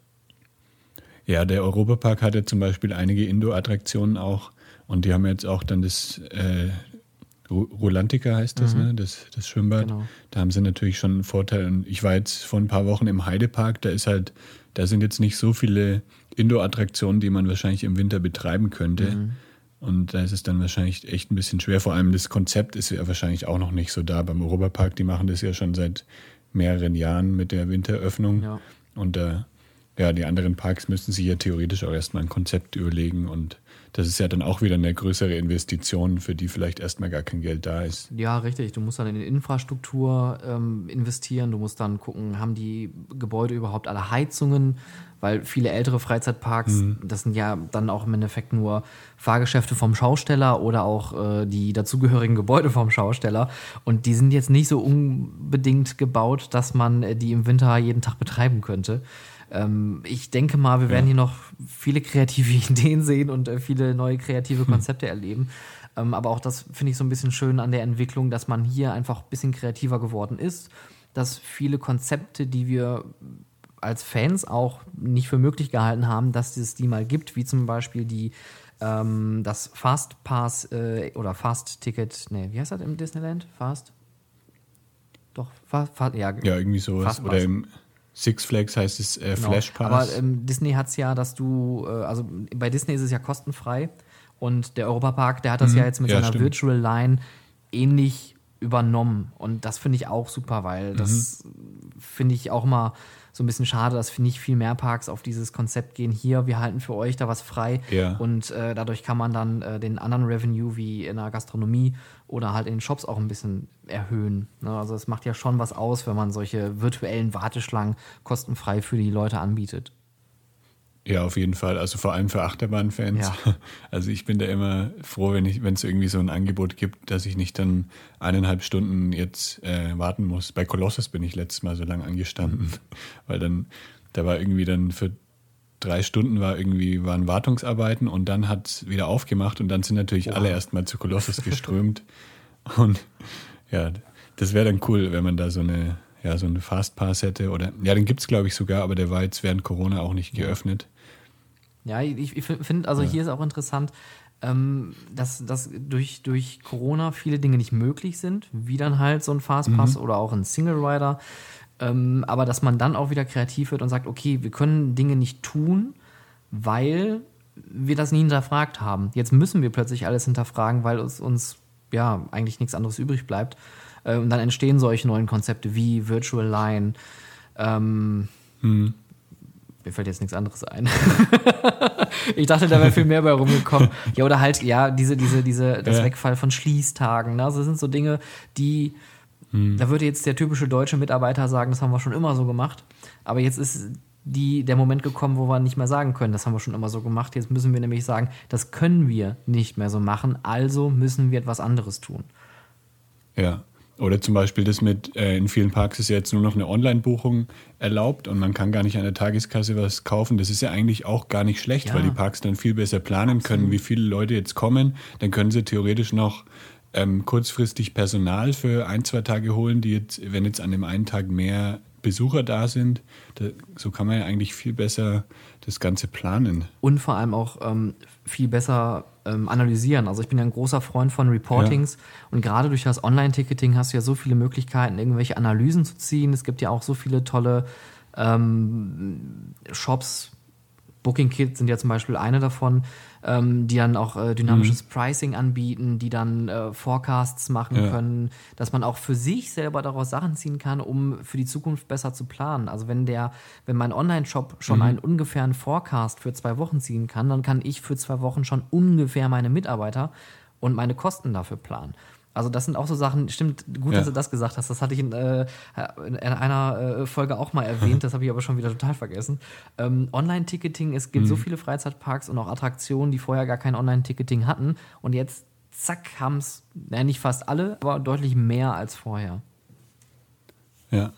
Ja, der Europapark hatte zum Beispiel einige Indoor-Attraktionen auch und die haben jetzt auch dann das äh, Rolantica heißt das, mhm. ne? das, das Schwimmbad. Genau. Da haben sie natürlich schon einen Vorteil. Und ich war jetzt vor ein paar Wochen im Heidepark, da ist halt, da sind jetzt nicht so viele Indoor-Attraktionen, die man wahrscheinlich im Winter betreiben könnte. Mhm. Und da ist es dann wahrscheinlich echt ein bisschen schwer. Vor allem das Konzept ist ja wahrscheinlich auch noch nicht so da. Beim Europapark, die machen das ja schon seit mehreren Jahren mit der Winteröffnung. Ja. Und äh, ja, die anderen Parks müssten sich ja theoretisch auch erstmal ein Konzept überlegen und das ist ja dann auch wieder eine größere Investition, für die vielleicht erstmal gar kein Geld da ist. Ja, richtig. Du musst dann in die Infrastruktur ähm, investieren. Du musst dann gucken, haben die Gebäude überhaupt alle Heizungen? Weil viele ältere Freizeitparks, mhm. das sind ja dann auch im Endeffekt nur Fahrgeschäfte vom Schausteller oder auch äh, die dazugehörigen Gebäude vom Schausteller. Und die sind jetzt nicht so unbedingt gebaut, dass man äh, die im Winter jeden Tag betreiben könnte. Ähm, ich denke mal, wir werden hier noch viele kreative Ideen sehen und äh, viele neue kreative hm. Konzepte hm. erleben. Ähm, aber auch das finde ich so ein bisschen schön an der Entwicklung, dass man hier einfach ein bisschen kreativer geworden ist, dass viele Konzepte, die wir als Fans auch nicht für möglich gehalten haben, dass es die mal gibt, wie zum Beispiel die ähm, das Fast Pass äh, oder Fast Ticket, nee, wie heißt das im Disneyland? Fast? Doch, Fast, fast ja. Ja, irgendwie sowas. Oder im Six Flags heißt es äh, genau. Flash Pass. Aber ähm, Disney hat es ja, dass du, äh, also bei Disney ist es ja kostenfrei und der Europapark, der hat das mhm. ja jetzt mit ja, seiner stimmt. Virtual Line ähnlich übernommen und das finde ich auch super, weil das mhm. finde ich auch mal so ein bisschen schade, dass nicht viel mehr Parks auf dieses Konzept gehen. Hier, wir halten für euch da was frei Ja. und äh, dadurch kann man dann äh, den anderen Revenue wie in der Gastronomie oder halt in den Shops auch ein bisschen erhöhen. Ne? Also es macht ja schon was aus, wenn man solche virtuellen Warteschlangen kostenfrei für die Leute anbietet. Ja, auf jeden Fall. Also vor allem für Achterbahnfans. Ja. Also ich bin da immer froh, wenn ich, wenn es irgendwie so ein Angebot gibt, dass ich nicht dann eineinhalb Stunden jetzt äh, warten muss. Bei Colossus bin ich letztes Mal so lange angestanden, weil dann, da war irgendwie dann für drei Stunden war irgendwie, waren Wartungsarbeiten und dann hat es wieder aufgemacht und dann sind natürlich alle erstmal zu Colossus geströmt. und ja, das wäre dann cool, wenn man da so eine, ja, so eine Fastpass hätte oder, ja, den gibt es glaube ich sogar, aber der war jetzt während Corona auch nicht geöffnet. Ja, ich, ich finde, also hier ist auch interessant, ähm, dass, dass durch, durch Corona viele Dinge nicht möglich sind, wie dann halt so ein Fastpass oder auch ein Single Rider. Ähm, aber dass man dann auch wieder kreativ wird und sagt, okay, wir können Dinge nicht tun, weil wir das nie hinterfragt haben. Jetzt müssen wir plötzlich alles hinterfragen, weil uns, uns ja eigentlich nichts anderes übrig bleibt. Äh, und dann entstehen solche neuen Konzepte wie Virtual Line. Ähm, Mir fällt jetzt nichts anderes ein. ich dachte, da wäre viel mehr bei rumgekommen. Ja, oder halt, ja, diese, diese, diese, das Ja. Wegfall von Schließtagen. Ne? Also das sind so Dinge, die, da würde jetzt der typische deutsche Mitarbeiter sagen, das haben wir schon immer so gemacht. Aber jetzt ist die, der Moment gekommen, wo wir nicht mehr sagen können, das haben wir schon immer so gemacht. Jetzt müssen wir nämlich sagen, das können wir nicht mehr so machen, also müssen wir etwas anderes tun. Ja. Oder zum Beispiel das mit, äh, in vielen Parks ist ja jetzt nur noch eine Online-Buchung erlaubt und man kann gar nicht an der Tageskasse was kaufen. Das ist ja eigentlich auch gar nicht schlecht, Ja. weil die Parks dann viel besser planen können, wie viele Leute jetzt kommen. Dann können sie theoretisch noch ähm, kurzfristig Personal für ein, zwei Tage holen, die jetzt, wenn jetzt an dem einen Tag mehr Besucher da sind, da, so kann man ja eigentlich viel besser das Ganze planen. und vor allem auch ähm, viel besser ähm, analysieren. Also ich bin ja ein großer Freund von Reportings und gerade durch das Online-Ticketing hast du ja so viele Möglichkeiten, irgendwelche Analysen zu ziehen. Es gibt ja auch so viele tolle ähm, Shops. Booking Kit sind ja zum Beispiel eine davon, ähm, die dann auch äh, dynamisches Pricing anbieten, die dann äh, Forecasts machen Ja. können, dass man auch für sich selber daraus Sachen ziehen kann, um für die Zukunft besser zu planen. Also wenn der, wenn mein Online-Shop schon einen ungefähren Forecast für zwei Wochen ziehen kann, dann kann ich für zwei Wochen schon ungefähr meine Mitarbeiter und meine Kosten dafür planen. Also das sind auch so Sachen, stimmt, gut, Ja. dass du das gesagt hast. Das hatte ich in, äh, in einer äh, Folge auch mal erwähnt, das habe ich aber schon wieder total vergessen. Ähm, Online-Ticketing, es gibt so viele Freizeitparks und auch Attraktionen, die vorher gar kein Online-Ticketing hatten und jetzt, zack, haben es, naja, nicht fast alle, aber deutlich mehr als vorher. Ja.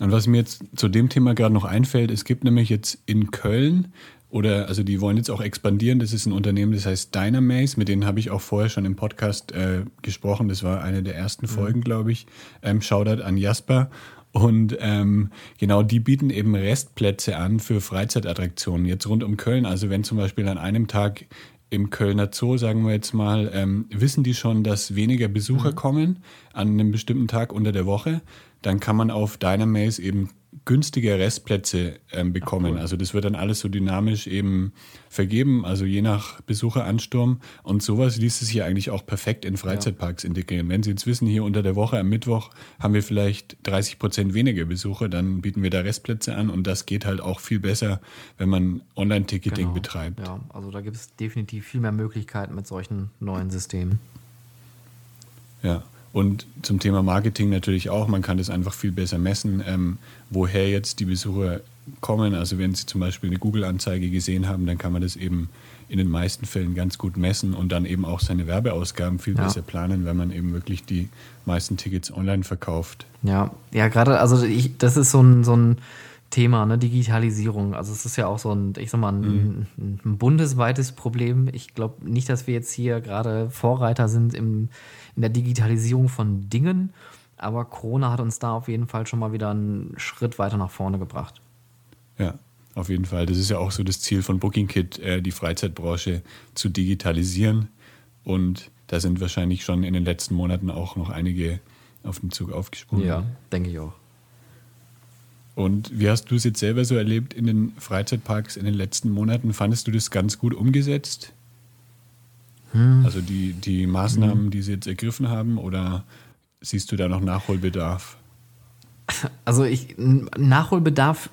Und was mir jetzt zu dem Thema gerade noch einfällt, es gibt nämlich jetzt in Köln oder also die wollen jetzt auch expandieren. Das ist ein Unternehmen, das heißt Dynamaze. Mit denen habe ich auch vorher schon im Podcast äh, gesprochen. Das war eine der ersten Folgen, glaube ich. Ähm, Shoutout an Jasper. Und ähm, genau, die bieten eben Restplätze an für Freizeitattraktionen jetzt rund um Köln. Also wenn zum Beispiel an einem Tag im Kölner Zoo, sagen wir jetzt mal, ähm, wissen die schon, dass weniger Besucher kommen an einem bestimmten Tag unter der Woche, dann kann man auf Dynamaze eben günstige Restplätze ähm, bekommen. Also das wird dann alles so dynamisch eben vergeben, also je nach Besucheransturm. Und sowas ließ es sich eigentlich auch perfekt in Freizeitparks integrieren. Wenn Sie jetzt wissen, hier unter der Woche am Mittwoch haben wir vielleicht 30 Prozent weniger Besucher, dann bieten wir da Restplätze an und das geht halt auch viel besser, wenn man Online-Ticketing Genau. betreibt. Ja, also da gibt es definitiv viel mehr Möglichkeiten mit solchen neuen Systemen. Ja, und zum Thema Marketing natürlich auch. Man kann das einfach viel besser messen, ähm, woher jetzt die Besucher kommen. Also wenn Sie zum Beispiel eine Google-Anzeige gesehen haben, dann kann man das eben in den meisten Fällen ganz gut messen und dann eben auch seine Werbeausgaben viel Ja. besser planen, wenn man eben wirklich die meisten Tickets online verkauft. Ja, ja, gerade, also ich, das ist so ein, so ein Thema, ne, Digitalisierung. Also es ist ja auch so ein, ich sag mal, ein, ein, ein bundesweites Problem. Ich glaube nicht, dass wir jetzt hier gerade Vorreiter sind im, in der Digitalisierung von Dingen, aber Corona hat uns da auf jeden Fall schon mal wieder einen Schritt weiter nach vorne gebracht. Ja, auf jeden Fall. Das ist ja auch so das Ziel von BookingKit, äh, die Freizeitbranche zu digitalisieren. Und da sind wahrscheinlich schon in den letzten Monaten auch noch einige auf den Zug aufgesprungen. denke ich auch. Und wie hast du es jetzt selber so erlebt in den Freizeitparks in den letzten Monaten? Fandest du das ganz gut umgesetzt? Also die, die Maßnahmen, die sie jetzt ergriffen haben, oder siehst du da noch Nachholbedarf? Also ich Nachholbedarf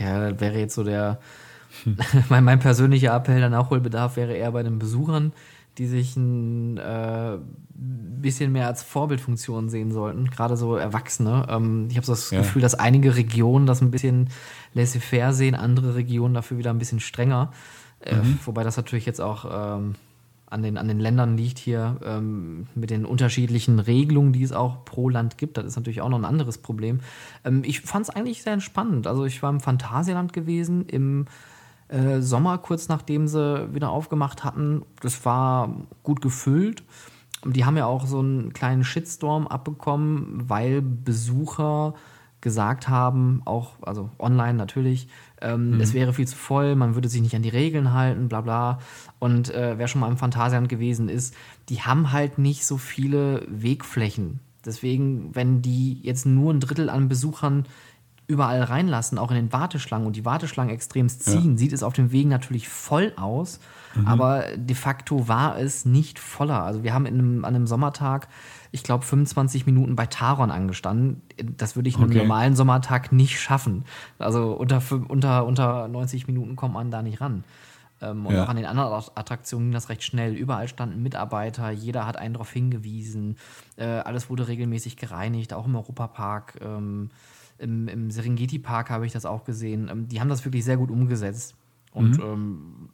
ja, wäre jetzt so der mein, mein persönlicher Appell, der Nachholbedarf wäre eher bei den Besuchern, die sich ein äh, bisschen mehr als Vorbildfunktion sehen sollten, gerade so Erwachsene. Ähm, ich habe so das ja. Gefühl, dass einige Regionen das ein bisschen laissez-faire sehen, andere Regionen dafür wieder ein bisschen strenger. Äh, mhm. Wobei das natürlich jetzt auch ähm, an, den, an den Ländern liegt hier ähm, mit den unterschiedlichen Regelungen, die es auch pro Land gibt. Das ist natürlich auch noch ein anderes Problem. Ähm, ich fand es eigentlich sehr entspannend. Also ich war im Phantasialand gewesen, im äh, Sommer, kurz nachdem sie wieder aufgemacht hatten. Das war gut gefüllt. Die haben ja auch so einen kleinen Shitstorm abbekommen, weil Besucher gesagt haben, auch, also online natürlich, ähm, mhm. es wäre viel zu voll, man würde sich nicht an die Regeln halten, bla bla. Und äh, wer schon mal im Phantasialand gewesen ist, die haben halt nicht so viele Wegflächen. Deswegen, wenn die jetzt nur ein Drittel an Besuchern überall reinlassen, auch in den Warteschlangen und die Warteschlangen extrem ziehen, ja. sieht es auf dem Weg natürlich voll aus, mhm. aber de facto war es nicht voller. Also wir haben in einem, an einem Sommertag, ich glaube, 25 Minuten bei Taron angestanden. Das würde ich okay. einem normalen Sommertag nicht schaffen. Also unter, unter, unter 90 Minuten kommt man da nicht ran. Ähm, und ja. auch an den anderen Attraktionen ging das recht schnell. Überall standen Mitarbeiter, jeder hat einen darauf hingewiesen. Äh, alles wurde regelmäßig gereinigt, auch im Europapark. Ähm, im, im Serengeti Park habe ich das auch gesehen. Ähm, die haben das wirklich sehr gut umgesetzt. Und mhm. ähm,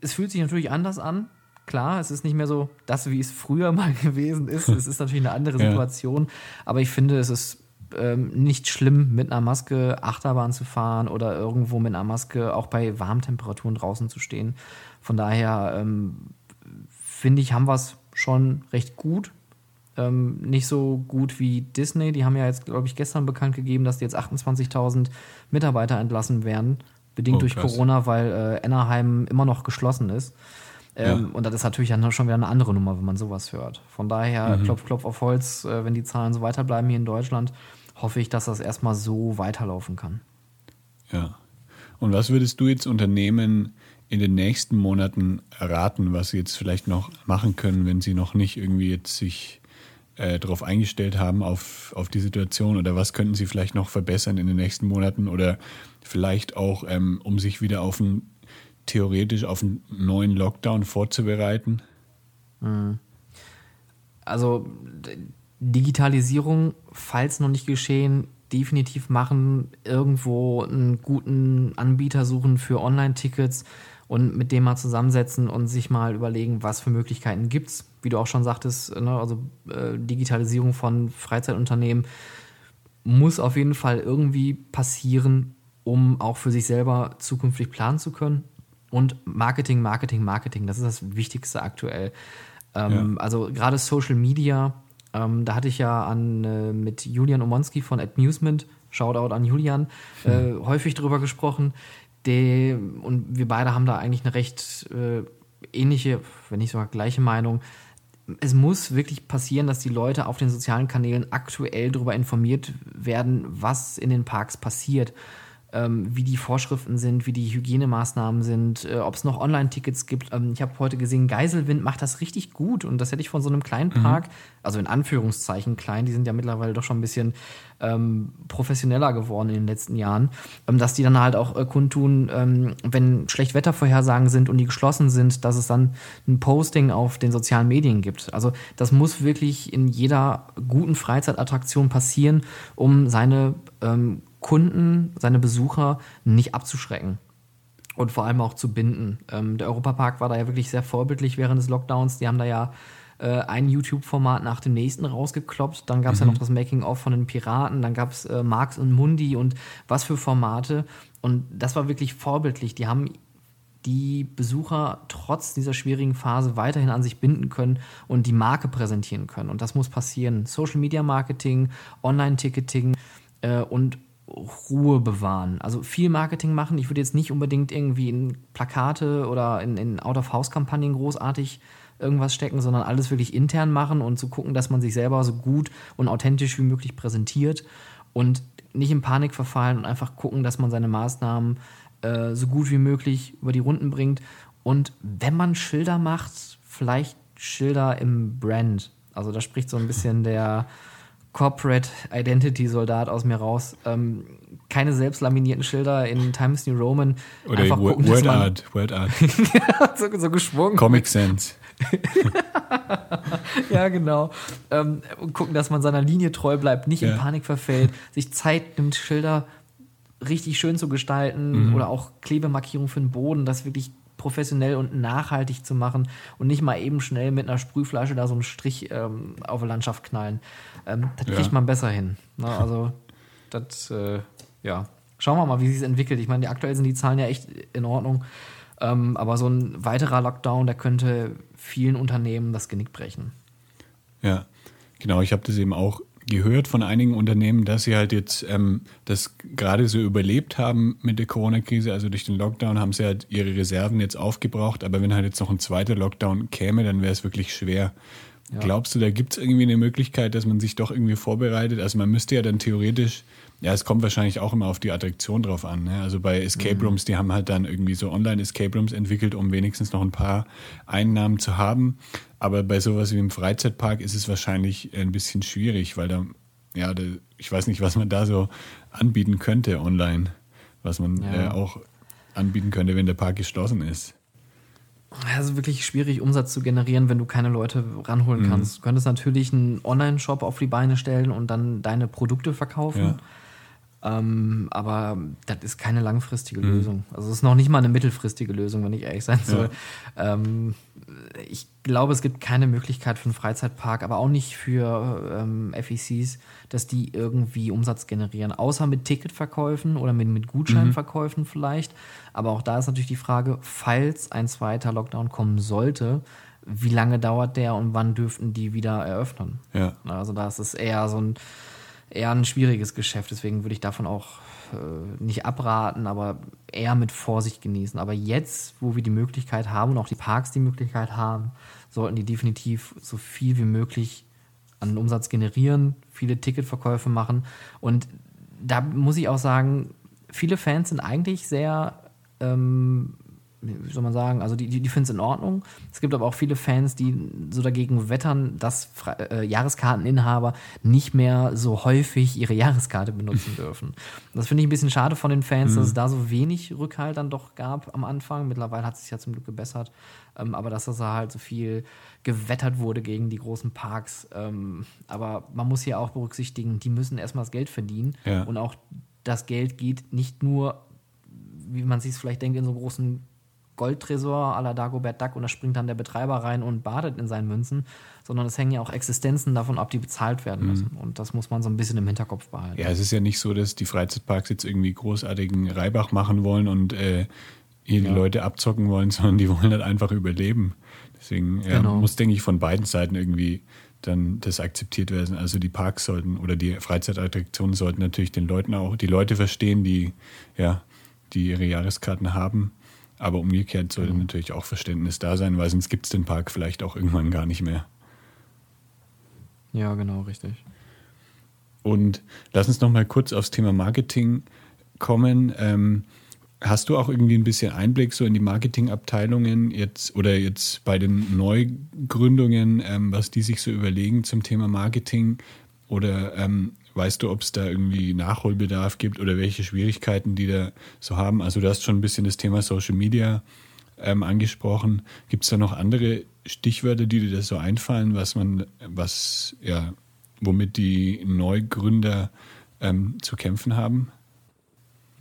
es fühlt sich natürlich anders an. Klar, es ist nicht mehr so das, wie es früher mal gewesen ist. Es ist natürlich eine andere Situation. Ja. Aber ich finde, es ist ähm, nicht schlimm, mit einer Maske Achterbahn zu fahren oder irgendwo mit einer Maske auch bei warmen Temperaturen draußen zu stehen. Von daher ähm, finde ich, haben wir es schon recht gut ähm, nicht so gut wie Disney. Die haben ja jetzt, glaube ich, gestern bekannt gegeben, dass die jetzt 28.000 Mitarbeiter entlassen werden, bedingt oh, durch Corona, weil äh, Anaheim immer noch geschlossen ist. Ähm, ja. Und das ist natürlich dann schon wieder eine andere Nummer, wenn man sowas hört. Von daher, mhm. klopf, klopf auf Holz, äh, wenn die Zahlen so weiterbleiben hier in Deutschland, hoffe ich, dass das erstmal so weiterlaufen kann. Ja. Und was würdest du jetzt Unternehmen in den nächsten Monaten raten, was sie jetzt vielleicht noch machen können, wenn sie noch nicht irgendwie jetzt sich äh, darauf eingestellt haben, auf, auf die Situation? Oder was könnten Sie vielleicht noch verbessern in den nächsten Monaten? Oder vielleicht auch, ähm, um sich wieder auf einen, theoretisch auf einen neuen Lockdown vorzubereiten? Mhm. Also Digitalisierung, falls noch nicht geschehen, definitiv machen, irgendwo einen guten Anbieter suchen für Online-Tickets und mit dem mal zusammensetzen und sich mal überlegen, was für Möglichkeiten gibt es. Wie du auch schon sagtest, ne, also äh, Digitalisierung von Freizeitunternehmen muss auf jeden Fall irgendwie passieren, um auch für sich selber zukünftig planen zu können. Und Marketing, Marketing, Marketing, das ist das Wichtigste aktuell. Ähm, ja. Also gerade Social Media, ähm, da hatte ich ja an, äh, mit Julian Omonski von Amusement, Shoutout an Julian, hm. äh, häufig drüber gesprochen der, und wir beide haben da eigentlich eine recht äh, ähnliche, wenn nicht sogar gleiche Meinung. Es muss wirklich passieren, dass die Leute auf den sozialen Kanälen aktuell darüber informiert werden, was in den Parks passiert wie die Vorschriften sind, wie die Hygienemaßnahmen sind, äh, ob es noch Online-Tickets gibt. Ähm, ich habe heute gesehen, Geiselwind macht das richtig gut und das hätte ich von so einem kleinen mhm. Park, mhm. also in Anführungszeichen klein, die sind ja mittlerweile doch schon ein bisschen ähm, professioneller geworden in den letzten Jahren, ähm, dass die dann halt auch äh, kundtun, ähm, wenn Schlechtwettervorhersagen sind und die geschlossen sind, dass es dann ein Posting auf den sozialen Medien gibt. Also das muss wirklich in jeder guten Freizeitattraktion passieren, um seine ähm, Kunden, seine Besucher nicht abzuschrecken und vor allem auch zu binden. Ähm, der Europapark war da ja wirklich sehr vorbildlich während des Lockdowns. Die haben da ja äh, ein YouTube-Format nach dem nächsten rausgekloppt. Dann gab es mhm. ja noch das Making-of von den Piraten. Dann gab es äh, Marx und Mundi und was für Formate. Und das war wirklich vorbildlich. Die haben die Besucher trotz dieser schwierigen Phase weiterhin an sich binden können und die Marke präsentieren können. Und das muss passieren. Social Media Marketing, Online-Ticketing äh, und Ruhe bewahren. Also viel Marketing machen. Ich würde jetzt nicht unbedingt irgendwie in Plakate oder in, in Out-of-House-Kampagnen großartig irgendwas stecken, sondern alles wirklich intern machen und zu gucken, dass man sich selber so gut und authentisch wie möglich präsentiert und nicht in Panik verfallen und einfach gucken, dass man seine Maßnahmen äh, so gut wie möglich über die Runden bringt. Und wenn man Schilder macht, vielleicht Schilder im Brand. Also da spricht so ein bisschen der Corporate Identity Soldat aus mir raus. Ähm, keine selbst laminierten Schilder in Times New Roman. Oder Einfach gucken, Word Art. Word Art. so, so geschwungen. Comic Sense. ja, genau. Ähm, und gucken, dass man seiner Linie treu bleibt, nicht ja. in Panik verfällt, sich Zeit nimmt, Schilder richtig schön zu gestalten mhm. oder auch Klebemarkierung für den Boden, das wirklich professionell und nachhaltig zu machen und nicht mal eben schnell mit einer Sprühflasche da so einen Strich ähm, auf die Landschaft knallen. Ähm, das kriegt ja. man besser hin. Ne? Also, das, äh, ja. Schauen wir mal, wie sich es entwickelt. Ich meine, aktuell sind die Zahlen ja echt in Ordnung. Ähm, aber so ein weiterer Lockdown, der könnte vielen Unternehmen das Genick brechen. Ja, genau. Ich habe das eben auch gehört von einigen Unternehmen, dass sie halt jetzt ähm, das gerade so überlebt haben mit der Corona-Krise. Also durch den Lockdown haben sie halt ihre Reserven jetzt aufgebraucht. Aber wenn halt jetzt noch ein zweiter Lockdown käme, dann wäre es wirklich schwer. Ja. Glaubst du, da gibt es irgendwie eine Möglichkeit, dass man sich doch irgendwie vorbereitet? Also man müsste ja dann theoretisch ja, es kommt wahrscheinlich auch immer auf die Attraktion drauf an. Ne? Also bei Escape mhm. Rooms, die haben halt dann irgendwie so Online-Escape Rooms entwickelt, um wenigstens noch ein paar Einnahmen zu haben. Aber bei sowas wie im Freizeitpark ist es wahrscheinlich ein bisschen schwierig, weil da, ja, da, ich weiß nicht, was man da so anbieten könnte online, was man ja. äh, auch anbieten könnte, wenn der Park geschlossen ist. Es ist wirklich schwierig, Umsatz zu generieren, wenn du keine Leute ranholen mhm. kannst. Du könntest natürlich einen Online-Shop auf die Beine stellen und dann deine Produkte verkaufen. Ja. Ähm, aber das ist keine langfristige mhm. Lösung. Also es ist noch nicht mal eine mittelfristige Lösung, wenn ich ehrlich sein soll. Ja. Ähm, ich glaube, es gibt keine Möglichkeit für einen Freizeitpark, aber auch nicht für ähm, FECs, dass die irgendwie Umsatz generieren. Außer mit Ticketverkäufen oder mit, mit Gutscheinverkäufen mhm. vielleicht. Aber auch da ist natürlich die Frage, falls ein zweiter Lockdown kommen sollte, wie lange dauert der und wann dürften die wieder eröffnen? Ja. Also da ist es eher so ein eher ein schwieriges Geschäft. Deswegen würde ich davon auch äh, nicht abraten, aber eher mit Vorsicht genießen. Aber jetzt, wo wir die Möglichkeit haben und auch die Parks die Möglichkeit haben, sollten die definitiv so viel wie möglich an Umsatz generieren, viele Ticketverkäufe machen. Und da muss ich auch sagen, viele Fans sind eigentlich sehr ähm, wie soll man sagen, also die, die, die finden es in Ordnung. Es gibt aber auch viele Fans, die so dagegen wettern, dass äh, Jahreskarteninhaber nicht mehr so häufig ihre Jahreskarte benutzen dürfen. Das finde ich ein bisschen schade von den Fans, mhm. dass es da so wenig Rückhalt dann doch gab am Anfang. Mittlerweile hat es sich ja zum Glück gebessert. Ähm, aber dass das halt so viel gewettert wurde gegen die großen Parks. Ähm, aber man muss hier auch berücksichtigen, die müssen erstmal das Geld verdienen. Ja. Und auch das Geld geht nicht nur, wie man sich es vielleicht denkt, in so großen Goldtresor à la Dagobert Duck und da springt dann der Betreiber rein und badet in seinen Münzen, sondern es hängen ja auch Existenzen davon ab, die bezahlt werden mhm. müssen. Und das muss man so ein bisschen im Hinterkopf behalten. Ja, es ist ja nicht so, dass die Freizeitparks jetzt irgendwie großartigen Reibach machen wollen und äh, hier die ja. Leute abzocken wollen, sondern die wollen halt einfach überleben. Deswegen ja, genau. muss, denke ich, von beiden Seiten irgendwie dann das akzeptiert werden. Also die Parks sollten oder die Freizeitattraktionen sollten natürlich den Leuten auch, die Leute verstehen, die ja, die ihre Jahreskarten haben aber umgekehrt sollte mhm. natürlich auch Verständnis da sein, weil sonst gibt es den Park vielleicht auch irgendwann gar nicht mehr. Ja, genau, richtig. Und lass uns noch mal kurz aufs Thema Marketing kommen. Ähm, hast du auch irgendwie ein bisschen Einblick so in die Marketingabteilungen jetzt oder jetzt bei den Neugründungen, ähm, was die sich so überlegen zum Thema Marketing? Oder ähm, Weißt du, ob es da irgendwie Nachholbedarf gibt oder welche Schwierigkeiten die da so haben? Also du hast schon ein bisschen das Thema Social Media ähm, angesprochen. Gibt es da noch andere Stichwörter, die dir da so einfallen, was man, was, ja, womit die Neugründer ähm, zu kämpfen haben?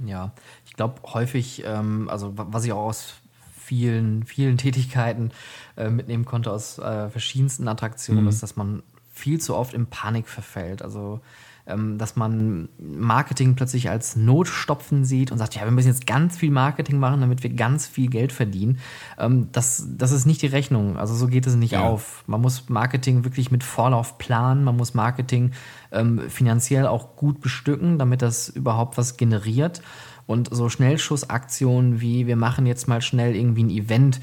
Ja, ich glaube häufig, ähm, also was ich auch aus vielen, vielen Tätigkeiten äh, mitnehmen konnte aus äh, verschiedensten Attraktionen, mhm. ist, dass man viel zu oft in Panik verfällt. Also dass man Marketing plötzlich als Notstopfen sieht und sagt, ja, wir müssen jetzt ganz viel Marketing machen, damit wir ganz viel Geld verdienen. Ähm, das, das ist nicht die Rechnung. Also so geht es nicht ja. auf. Man muss Marketing wirklich mit Vorlauf planen. Man muss Marketing ähm, finanziell auch gut bestücken, damit das überhaupt was generiert. Und so Schnellschussaktionen wie wir machen jetzt mal schnell irgendwie ein Event,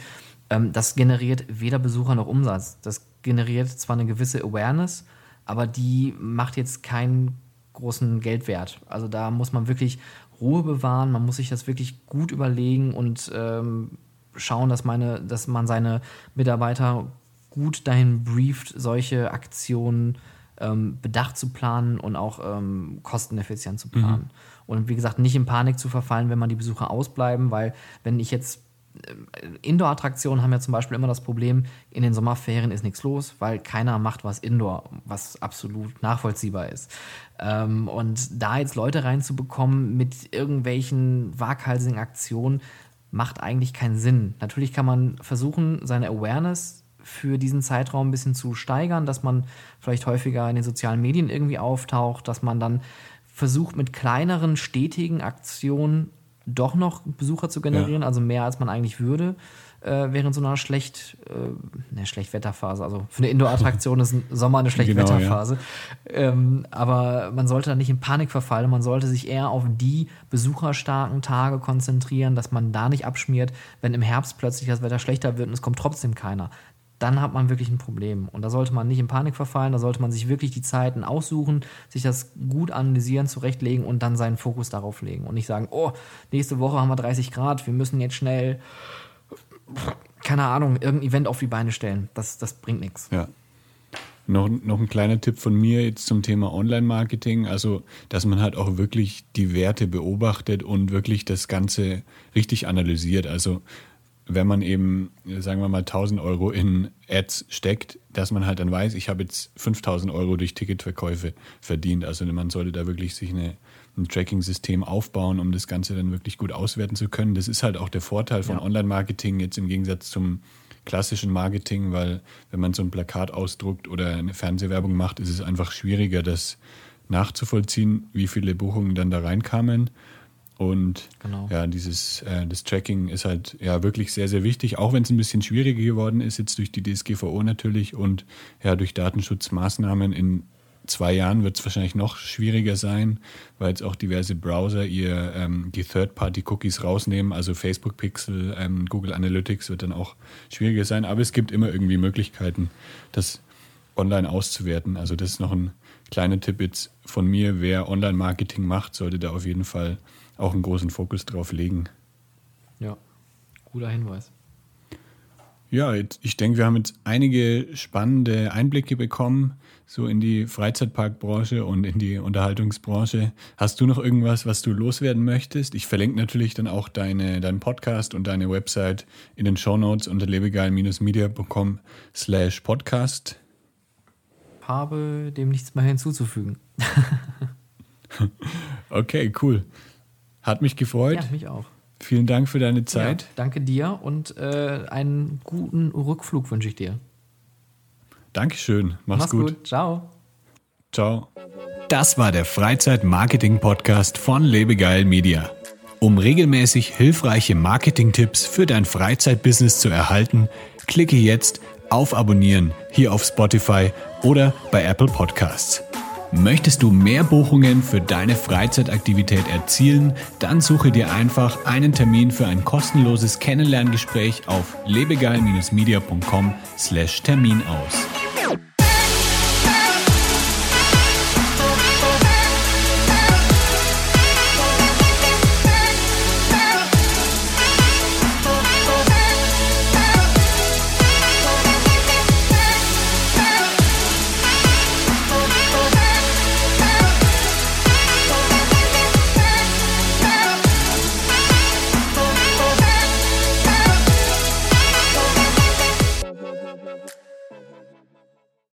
ähm, das generiert weder Besucher noch Umsatz. Das generiert zwar eine gewisse Awareness, aber die macht jetzt keinen großen Geldwert. Also da muss man wirklich Ruhe bewahren, man muss sich das wirklich gut überlegen und ähm, schauen, dass, meine, dass man seine Mitarbeiter gut dahin brieft, solche Aktionen ähm, bedacht zu planen und auch ähm, kosteneffizient zu planen. Mhm. Und wie gesagt, nicht in Panik zu verfallen, wenn man die Besucher ausbleiben, weil wenn ich jetzt Indoor-Attraktionen haben ja zum Beispiel immer das Problem, in den Sommerferien ist nichts los, weil keiner macht was Indoor, was absolut nachvollziehbar ist. Ähm, und da jetzt Leute reinzubekommen mit irgendwelchen waghalsigen Aktionen, macht eigentlich keinen Sinn. Natürlich kann man versuchen, seine Awareness für diesen Zeitraum ein bisschen zu steigern, dass man vielleicht häufiger in den sozialen Medien irgendwie auftaucht, dass man dann versucht, mit kleineren, stetigen Aktionen doch noch Besucher zu generieren, ja. also mehr als man eigentlich würde, äh, während so einer schlecht, äh, ne, Schlechtwetterphase. Also für eine Indoor-Attraktion ist ein Sommer eine Schlechtwetterphase. Genau, ja. ähm, aber man sollte da nicht in Panik verfallen. Man sollte sich eher auf die besucherstarken Tage konzentrieren, dass man da nicht abschmiert, wenn im Herbst plötzlich das Wetter schlechter wird und es kommt trotzdem keiner dann hat man wirklich ein Problem. Und da sollte man nicht in Panik verfallen, da sollte man sich wirklich die Zeiten aussuchen, sich das gut analysieren, zurechtlegen und dann seinen Fokus darauf legen. Und nicht sagen, oh, nächste Woche haben wir 30 Grad, wir müssen jetzt schnell, keine Ahnung, irgendein Event auf die Beine stellen. Das, das bringt nichts. Ja. Noch, noch ein kleiner Tipp von mir jetzt zum Thema Online-Marketing. Also, dass man halt auch wirklich die Werte beobachtet und wirklich das Ganze richtig analysiert. Also, wenn man eben, sagen wir mal, 1000 Euro in Ads steckt, dass man halt dann weiß, ich habe jetzt 5000 Euro durch Ticketverkäufe verdient. Also man sollte da wirklich sich eine, ein Tracking-System aufbauen, um das Ganze dann wirklich gut auswerten zu können. Das ist halt auch der Vorteil von ja. Online-Marketing jetzt im Gegensatz zum klassischen Marketing, weil wenn man so ein Plakat ausdruckt oder eine Fernsehwerbung macht, ist es einfach schwieriger, das nachzuvollziehen, wie viele Buchungen dann da reinkamen. Und genau. ja, dieses äh, das Tracking ist halt ja wirklich sehr, sehr wichtig, auch wenn es ein bisschen schwieriger geworden ist, jetzt durch die DSGVO natürlich und ja, durch Datenschutzmaßnahmen in zwei Jahren wird es wahrscheinlich noch schwieriger sein, weil jetzt auch diverse Browser ihr ähm, die Third-Party-Cookies rausnehmen, also Facebook Pixel, ähm, Google Analytics wird dann auch schwieriger sein, aber es gibt immer irgendwie Möglichkeiten, das online auszuwerten. Also das ist noch ein kleiner Tipp jetzt von mir, wer Online-Marketing macht, sollte da auf jeden Fall auch einen großen Fokus drauf legen. Ja, guter Hinweis. Ja, ich denke, wir haben jetzt einige spannende Einblicke bekommen, so in die Freizeitparkbranche und in die Unterhaltungsbranche. Hast du noch irgendwas, was du loswerden möchtest? Ich verlinke natürlich dann auch deine, deinen Podcast und deine Website in den Shownotes unter lebegeil-media.com slash podcast. Habe dem nichts mehr hinzuzufügen. okay, cool. Hat mich gefreut. Ja, mich auch. Vielen Dank für deine Zeit. Ja, danke dir und äh, einen guten Rückflug wünsche ich dir. Dankeschön. Mach's, Mach's gut. gut. Ciao. Ciao. Das war der Freizeit-Marketing-Podcast von Lebegeil Media. Um regelmäßig hilfreiche Marketing-Tipps für dein Freizeitbusiness zu erhalten, klicke jetzt auf Abonnieren hier auf Spotify oder bei Apple Podcasts. Möchtest du mehr Buchungen für deine Freizeitaktivität erzielen? Dann suche dir einfach einen Termin für ein kostenloses Kennenlerngespräch auf lebegeil-media.com/termin aus.